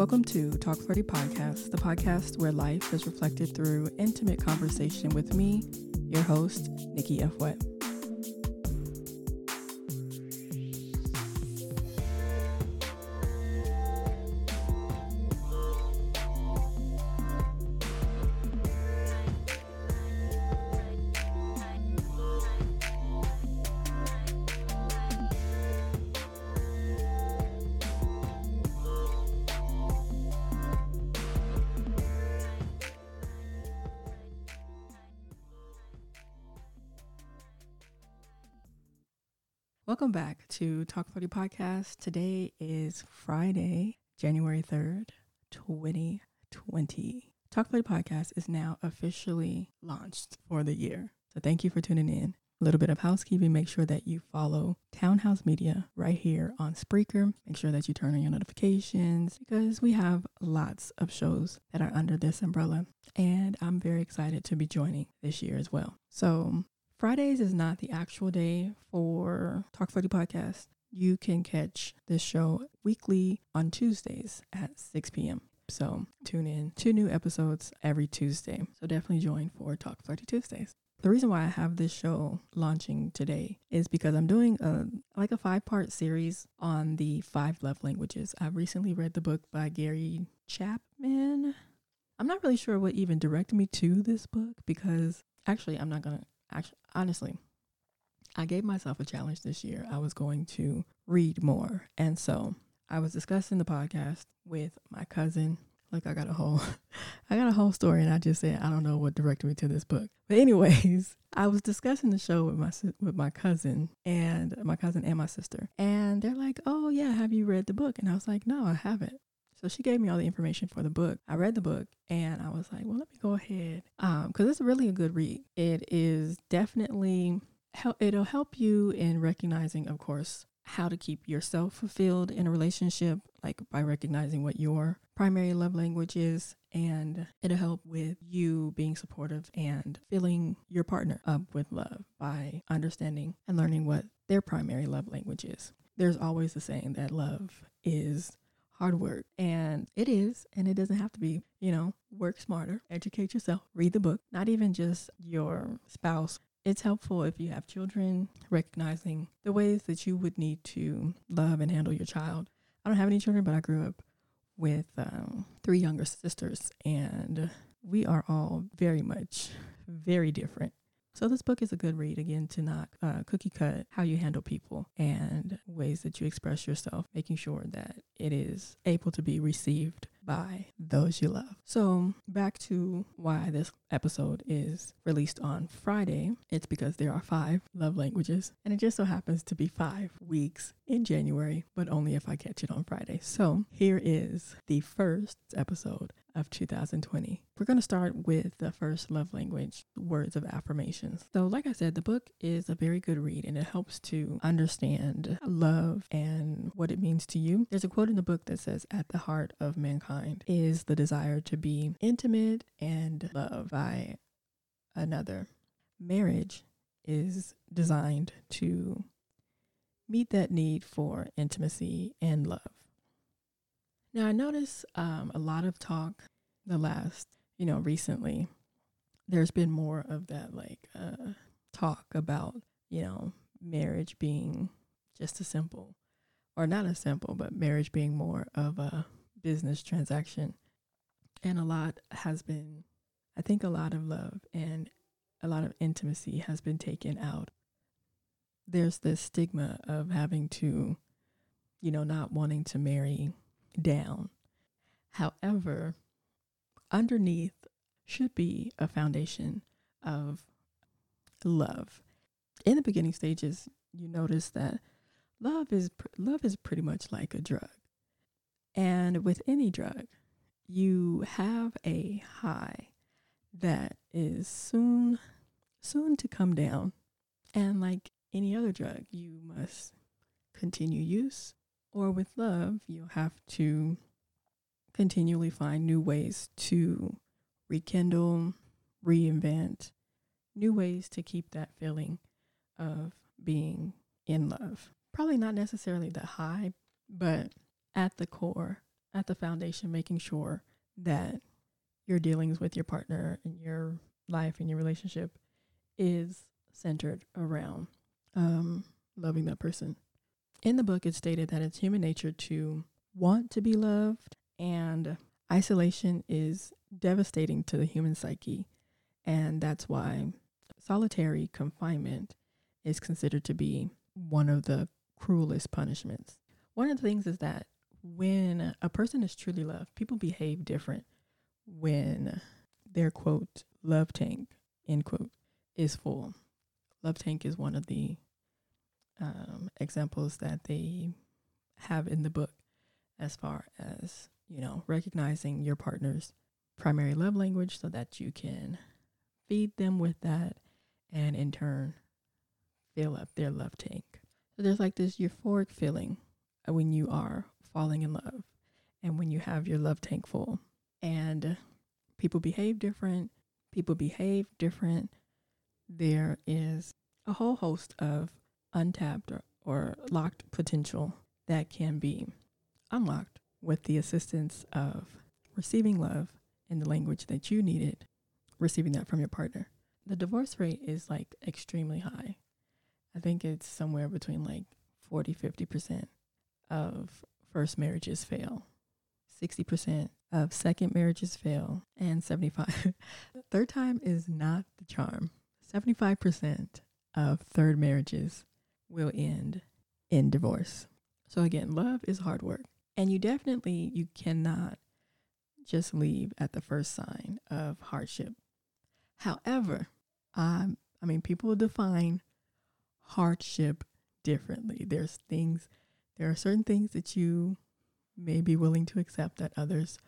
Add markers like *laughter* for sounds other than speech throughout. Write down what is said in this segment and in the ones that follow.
Welcome to Talk Flirty Podcast, the podcast where life is reflected through intimate conversation with me, your host, Nikki F. Wet. Welcome back to Talk Flirty Podcast. Today is Friday, January 3rd, 2020. Talk Flirty Podcast is now officially launched for the year. So thank you for tuning in. A little bit of housekeeping. Make sure that you follow Townhouse Media right here on Spreaker. Make sure that you turn on your notifications because we have lots of shows that are under this umbrella. And I'm very excited to be joining this year as well. So Fridays is not the actual day for Talk Flirty Podcast. You can catch this show weekly on Tuesdays at 6 p.m. So tune in. Two new episodes every Tuesday. So definitely join for Talk Flirty Tuesdays. The reason why I have this show launching today is because I'm doing a like a five part series on the five love languages. I've recently read the book by Gary Chapman. I'm not really sure what even directed me to this book because actually I'm not gonna actually honestly I gave myself a challenge this year. I was going to read more. And so I was discussing the podcast with my cousin. Look, I got a whole *laughs* I got a whole story and I just said I don't know what directed me to this book. But anyways, *laughs* I was discussing the show with my with my cousin and my cousin and my sister. And they're like, "Oh, yeah, have you read the book?" And I was like, "No, I haven't." So she gave me all the information for the book. I read the book and I was like, well, let me go ahead. Um, because it's really a good read. It is definitely it'll help you in recognizing, of course, how to keep yourself fulfilled in a relationship, like by recognizing what your primary love language is. And it'll help with you being supportive and filling your partner up with love by understanding and learning what their primary love language is. There's always the saying that love is hard work. And it is, and it doesn't have to be, you know, work smarter, educate yourself, read the book, not even just your spouse. It's helpful if you have children, recognizing the ways that you would need to love and handle your child. I don't have any children, but I grew up with um, three younger sisters, and we are all very much very different. So this book is a good read again to not uh, cookie cut how you handle people and ways that you express yourself, making sure that it is able to be received by those you love. So, back to why this episode is released on Friday. It's because there are five love languages, and it just so happens to be five weeks in January, but only if I catch it on Friday. So, here is the first episode of 2020. We're going to start with the first love language, words of affirmations. So, like I said, the book is a very good read and it helps to understand love and what it means to you. There's a quote in the book that says, At the heart of mankind is the desire to be intimate and loved by another. Marriage is designed to meet that need for intimacy and love. Now, I notice um, a lot of talk the last you know, recently there's been more of that like uh, talk about, you know, marriage being just a simple, or not a simple, but marriage being more of a business transaction. And a lot has been, I think, a lot of love and a lot of intimacy has been taken out. There's this stigma of having to, you know, not wanting to marry down. However, underneath should be a foundation of love. In the beginning stages, you notice that love is love is pretty much like a drug. And with any drug, you have a high that is soon soon to come down. And like any other drug, you must continue use or with love, you'll have to continually find new ways to rekindle, reinvent, new ways to keep that feeling of being in love. Probably not necessarily the high, but at the core, at the foundation, making sure that your dealings with your partner and your life and your relationship is centered around um, loving that person. In the book, it's stated that it's human nature to want to be loved, and isolation is devastating to the human psyche. And that's why solitary confinement is considered to be one of the cruelest punishments. One of the things is that when a person is truly loved, people behave different when their quote love tank end quote is full. Love tank is one of the um, examples that they have in the book as far as you know recognizing your partner's primary love language so that you can feed them with that and in turn fill up their love tank. So there's like this euphoric feeling when you are falling in love and when you have your love tank full. And people behave different. People behave different. There is a whole host of untapped or, or locked potential that can be unlocked with the assistance of receiving love in the language that you needed, receiving that from your partner. The divorce rate is like extremely high. I think it's somewhere between like 40, 50% of first marriages fail. 60% of second marriages fail and 75 *laughs* third time is not the charm 75% of third marriages will end in divorce. So again, love is hard work. And you definitely you cannot just leave at the first sign of hardship. However, um, I mean people define hardship differently. There's things there are certain things that you may be willing to accept that others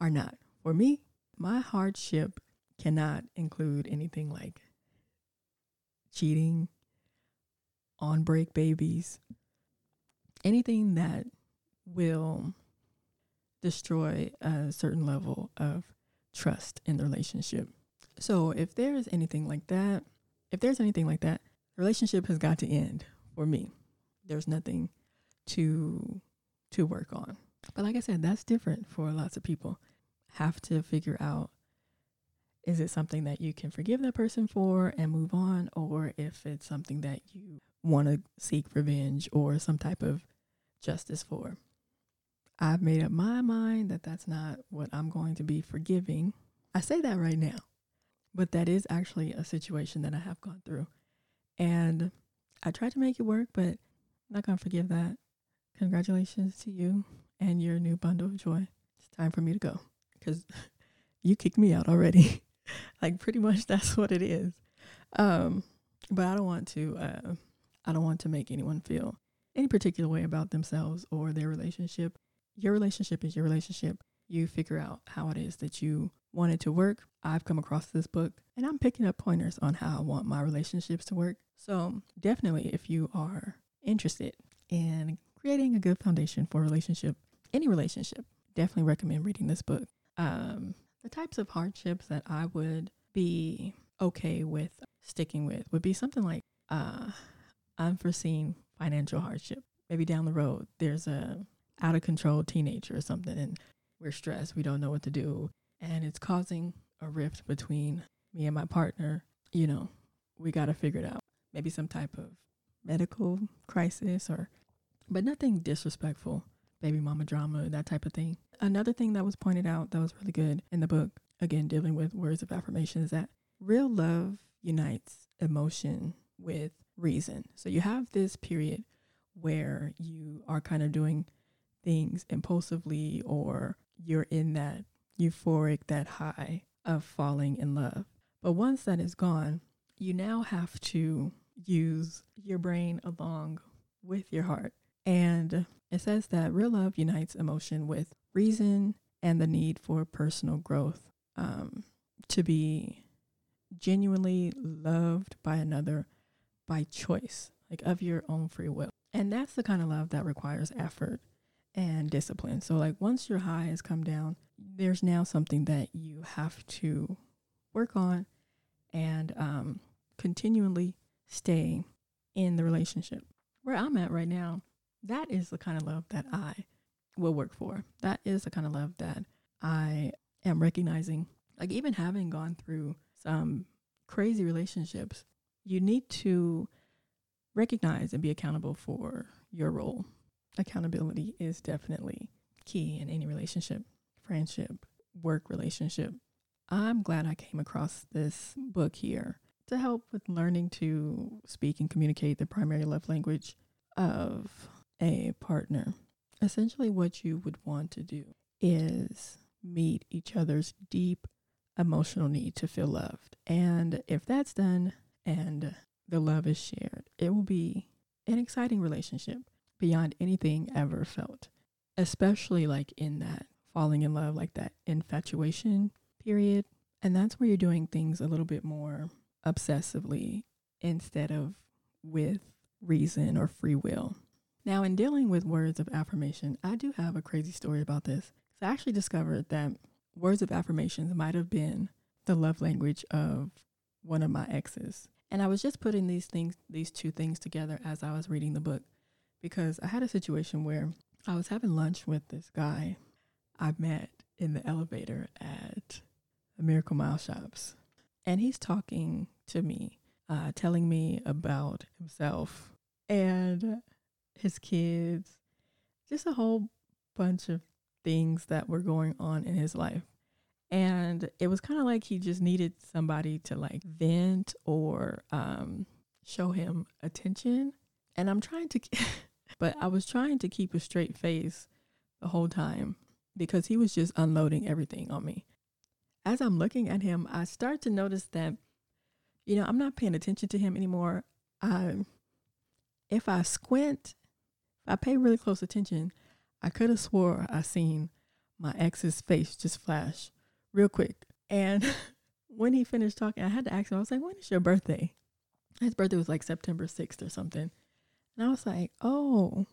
are not. For me, my hardship cannot include anything like cheating, on break babies, anything that will destroy a certain level of trust in the relationship. So if there's anything like that, if there's anything like that, the relationship has got to end for me. There's nothing to to work on. But like I said, that's different for lots of people. Have to figure out is it something that you can forgive that person for and move on or if it's something that you want to seek revenge or some type of justice for. I've made up my mind that that's not what I'm going to be forgiving. I say that right now, but that is actually a situation that I have gone through. And I tried to make it work, but I'm not going to forgive that. Congratulations to you and your new bundle of joy. It's time for me to go because *laughs* you kicked me out already. *laughs* like pretty much that's what it is. Um, but I don't want to uh, I don't want to make anyone feel any particular way about themselves or their relationship. Your relationship is your relationship. You figure out how it is that you want it to work. I've come across this book and I'm picking up pointers on how I want my relationships to work. So, definitely, if you are interested in creating a good foundation for relationship, any relationship, definitely recommend reading this book. Um, the types of hardships that I would be okay with sticking with would be something like uh, unforeseen financial hardship. Maybe down the road, there's a out of control teenager or something, and we're stressed. We don't know what to do, and it's causing a rift between me and my partner, you know, we got to figure it out. Maybe some type of medical crisis or, but nothing disrespectful, baby mama drama, that type of thing. Another thing that was pointed out that was really good in the book, again, dealing with words of affirmation, is that real love unites emotion with reason. So you have this period where you are kind of doing things impulsively or you're in that euphoric, that high of falling in love. But once that is gone, you now have to use your brain along with your heart. And it says that real love unites emotion with reason and the need for personal growth um, to be genuinely loved by another by choice, like of your own free will. And that's the kind of love that requires effort and discipline. So, like, once your high has come down, there's now something that you have to work on and um, continually stay in the relationship. Where I'm at right now, that is the kind of love that I will work for. That is the kind of love that I am recognizing. Like, even having gone through some crazy relationships, you need to recognize and be accountable for your role. Accountability is definitely key in any relationship, friendship, work relationship. I'm glad I came across this book here to help with learning to speak and communicate the primary love language of a partner. Essentially, what you would want to do is meet each other's deep emotional need to feel loved. And if that's done and the love is shared, it will be an exciting relationship beyond anything ever felt, especially like in that falling in love, like that infatuation period. And that's where you're doing things a little bit more obsessively instead of with reason or free will. Now, in dealing with words of affirmation, I do have a crazy story about this. I actually discovered that words of affirmations might have been the love language of one of my exes. And I was just putting these things, these two things together as I was reading the book because I had a situation where I was having lunch with this guy I met in the elevator at the Miracle Mile Shops. And he's talking to me, uh, telling me about himself and his kids, just a whole bunch of things that were going on in his life. And it was kind of like he just needed somebody to like vent or um, show him attention. And I'm trying to, *laughs* but I was trying to keep a straight face the whole time because he was just unloading everything on me. As I'm looking at him, I start to notice that, you know, I'm not paying attention to him anymore. I, if I squint, if I pay really close attention, I could have swore I seen my ex's face just flash real quick. And *laughs* when he finished talking, I had to ask him, I was like, when is your birthday? His birthday was like September 6th or something. And I was like, oh,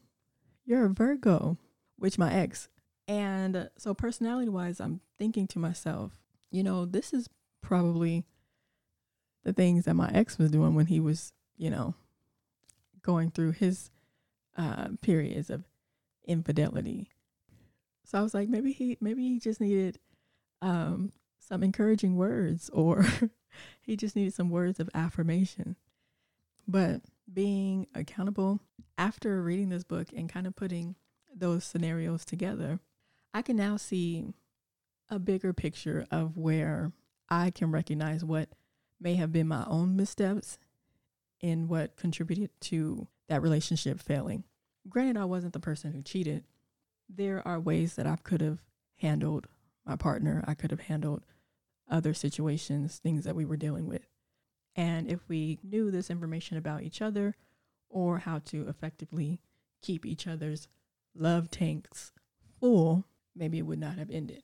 you're a Virgo, which my ex. And so, personality wise, I'm thinking to myself, you know, this is probably the things that my ex was doing when he was, you know, going through his uh, periods of infidelity. So I was like, maybe he, maybe he just needed um, some encouraging words or *laughs* he just needed some words of affirmation. But being accountable after reading this book and kind of putting those scenarios together, I can now see a bigger picture of where I can recognize what may have been my own missteps and what contributed to that relationship failing. Granted, I wasn't the person who cheated. There are ways that I could have handled my partner. I could have handled other situations, things that we were dealing with. And if we knew this information about each other or how to effectively keep each other's love tanks full, maybe it would not have ended.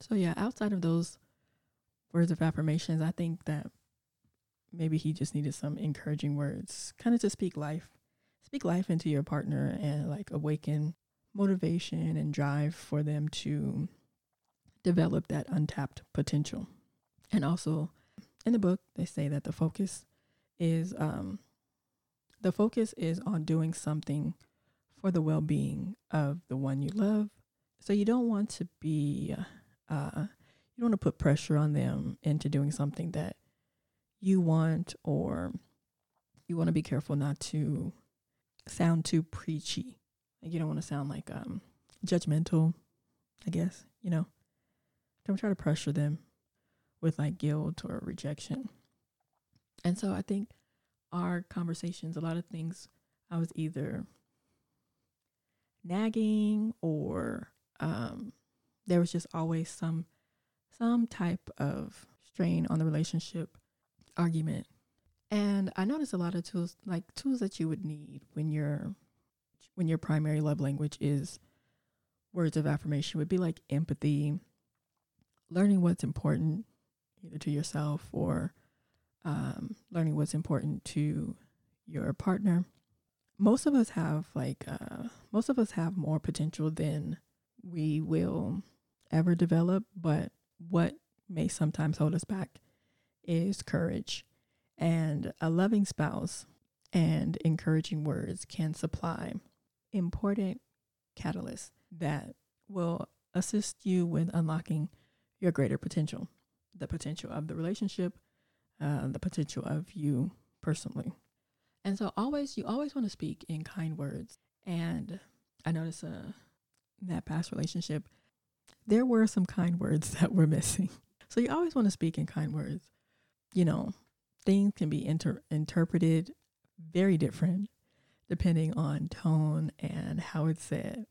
So, yeah, outside of those words of affirmations, I think that maybe he just needed some encouraging words, kind of to speak life, speak life into your partner and like awaken motivation and drive for them to develop that untapped potential. And also in the book, they say that the focus is um, the focus is on doing something for the well-being of the one you love. So you don't want to be uh, you don't want to put pressure on them into doing something that you want or you want to be careful not to sound too preachy. Like you don't want to sound like um judgmental, I guess, you know. Don't try to pressure them with like guilt or rejection. And so I think our conversations, a lot of things I was either nagging or um there was just always some some type of strain on the relationship argument and i noticed a lot of tools like tools that you would need when your when your primary love language is words of affirmation would be like empathy learning what's important either to yourself or um, learning what's important to your partner. Most of us have like uh, most of us have more potential than we will ever develop but what may sometimes hold us back is courage. And a loving spouse and encouraging words can supply important catalysts that will assist you with unlocking your greater potential the potential of the relationship uh, the potential of you personally and so always you always want to speak in kind words. And I noticed uh that past relationship, there were some kind words *laughs* that were missing. So you always want to speak in kind words. You know, things can be inter- interpreted very different depending on tone and how it's said.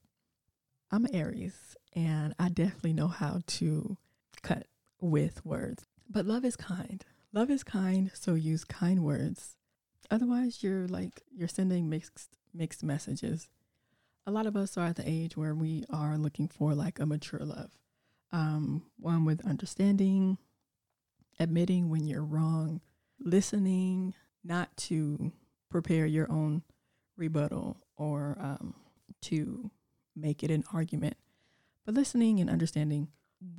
I'm Aries and I definitely know how to cut with words. But love is kind. Love is kind, so use kind words Otherwise, you're like you're sending mixed mixed messages. A lot of us are at the age where we are looking for like a mature love, um, one with understanding, admitting when you're wrong, listening, not to prepare your own rebuttal or um, to make it an argument, but listening and understanding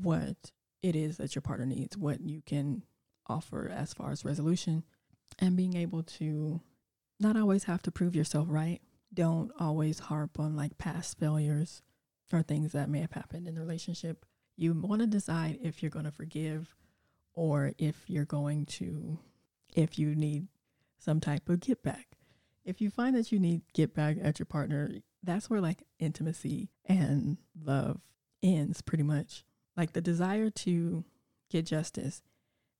what it is that your partner needs, what you can offer as far as resolution, and being able to not always have to prove yourself right. Don't always harp on like past failures or things that may have happened in the relationship. You want to decide if you're going to forgive or if you're going to, if you need some type of get back. If you find that you need get back at your partner, that's where like intimacy and love ends pretty much. Like the desire to get justice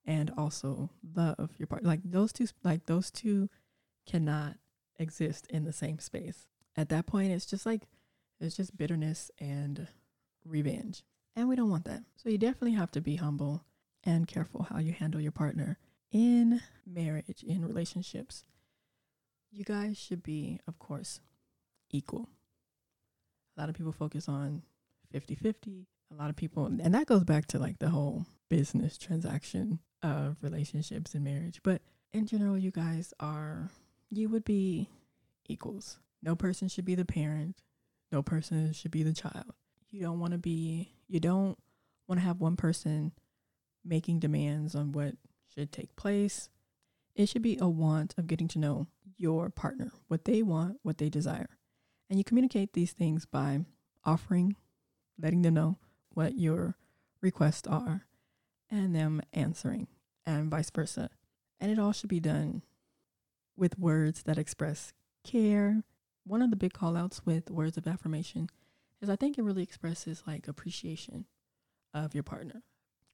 and also love your partner. Like those two, like those two cannot exist in the same space. At that point, it's just like, it's just bitterness and revenge. And we don't want that. So you definitely have to be humble and careful how you handle your partner in marriage, in relationships. You guys should be, of course, equal. A lot of people focus on 50 50. A lot of people, and that goes back to like the whole business transaction of relationships and marriage. But in general, you guys are, you would be equals. No person should be the parent, no person should be the child. You don't want to be, you don't want to have one person making demands on what should take place. It should be a want of getting to know your partner, what they want, what they desire. And you communicate these things by offering, letting them know what your requests are, and them answering and vice versa. And it all should be done with words that express care. One of the big call outs with words of affirmation is I think it really expresses like appreciation of your partner.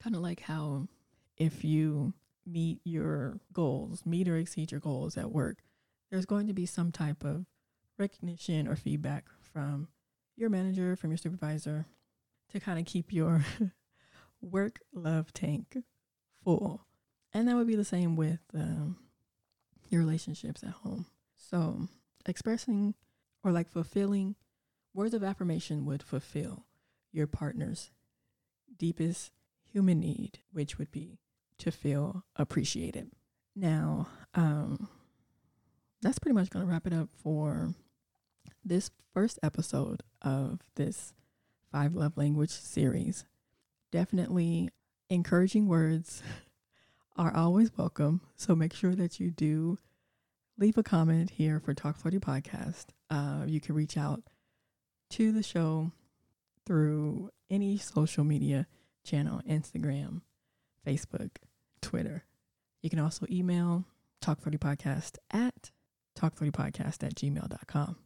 Kind of like how if you meet your goals, meet or exceed your goals at work, there's going to be some type of recognition or feedback from your manager, from your supervisor to kind of keep your *laughs* work love tank full. And that would be the same with um, your relationships at home. So, expressing or like fulfilling words of affirmation would fulfill your partner's deepest human need, which would be to feel appreciated. Now, um, that's pretty much going to wrap it up for this first episode of this Five Love Language series. Definitely encouraging words *laughs* are always welcome. So make sure that you do leave a comment here for Talk Flirty Podcast. Uh, you can reach out to the show through any social media channel Instagram, Facebook, Twitter. You can also email talkflirtypodcast at talkflirtypodcast at gmail.com.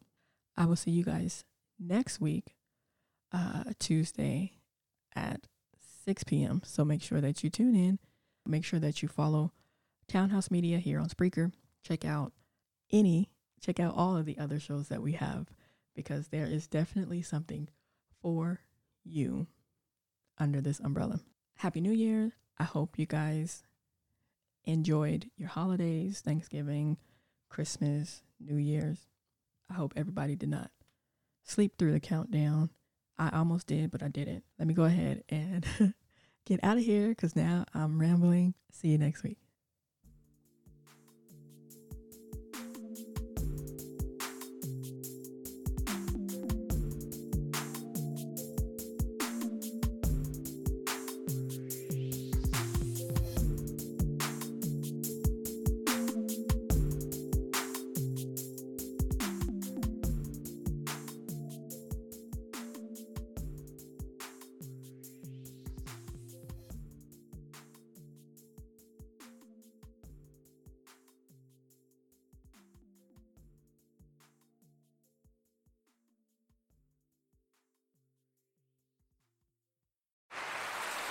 I will see you guys next week, uh, Tuesday at 6 p.m. So make sure that you tune in. Make sure that you follow Townhouse Media here on Spreaker. Check out any, check out all of the other shows that we have because there is definitely something for you under this umbrella. Happy New Year. I hope you guys enjoyed your holidays, Thanksgiving, Christmas, New Year's. I hope everybody did not sleep through the countdown. I almost did, but I didn't. Let me go ahead and *laughs* get out of here because now I'm rambling. See you next week.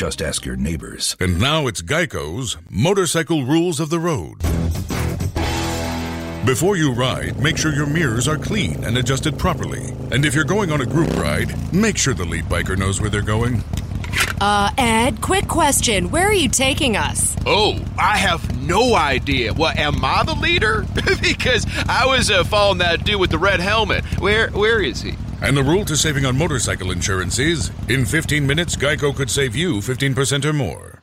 Just ask your neighbors. And now it's Geico's Motorcycle Rules of the Road. Before you ride, make sure your mirrors are clean and adjusted properly. And if you're going on a group ride, make sure the lead biker knows where they're going. Uh, Ed, quick question. Where are you taking us? Oh, I have no idea. What am I the leader? *laughs* because I was uh, following that dude with the red helmet. Where where is he? And the rule to saving on motorcycle insurance is in 15 minutes, Geico could save you 15% or more.